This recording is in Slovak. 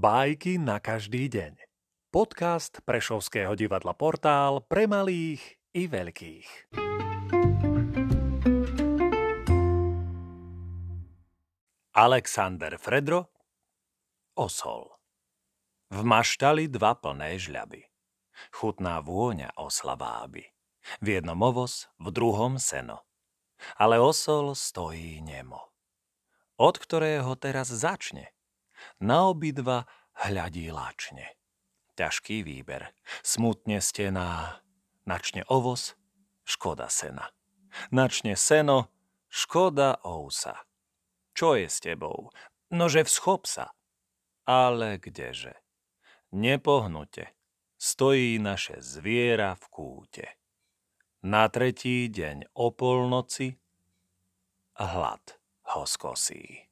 Bajky na každý deň. Podcast Prešovského divadla Portál pre malých i veľkých. Alexander Fredro Osol V maštali dva plné žľaby. Chutná vôňa osla. V jednom ovoz, v druhom seno. Ale osol stojí nemo. Od ktorého teraz začne – na obidva hľadí lačne. Ťažký výber. Smutne stená. Načne ovoz, škoda sena. Načne seno, škoda ousa. Čo je s tebou? Nože vschop sa. Ale kdeže? Nepohnute. Stojí naše zviera v kúte. Na tretí deň o polnoci hlad ho skosí.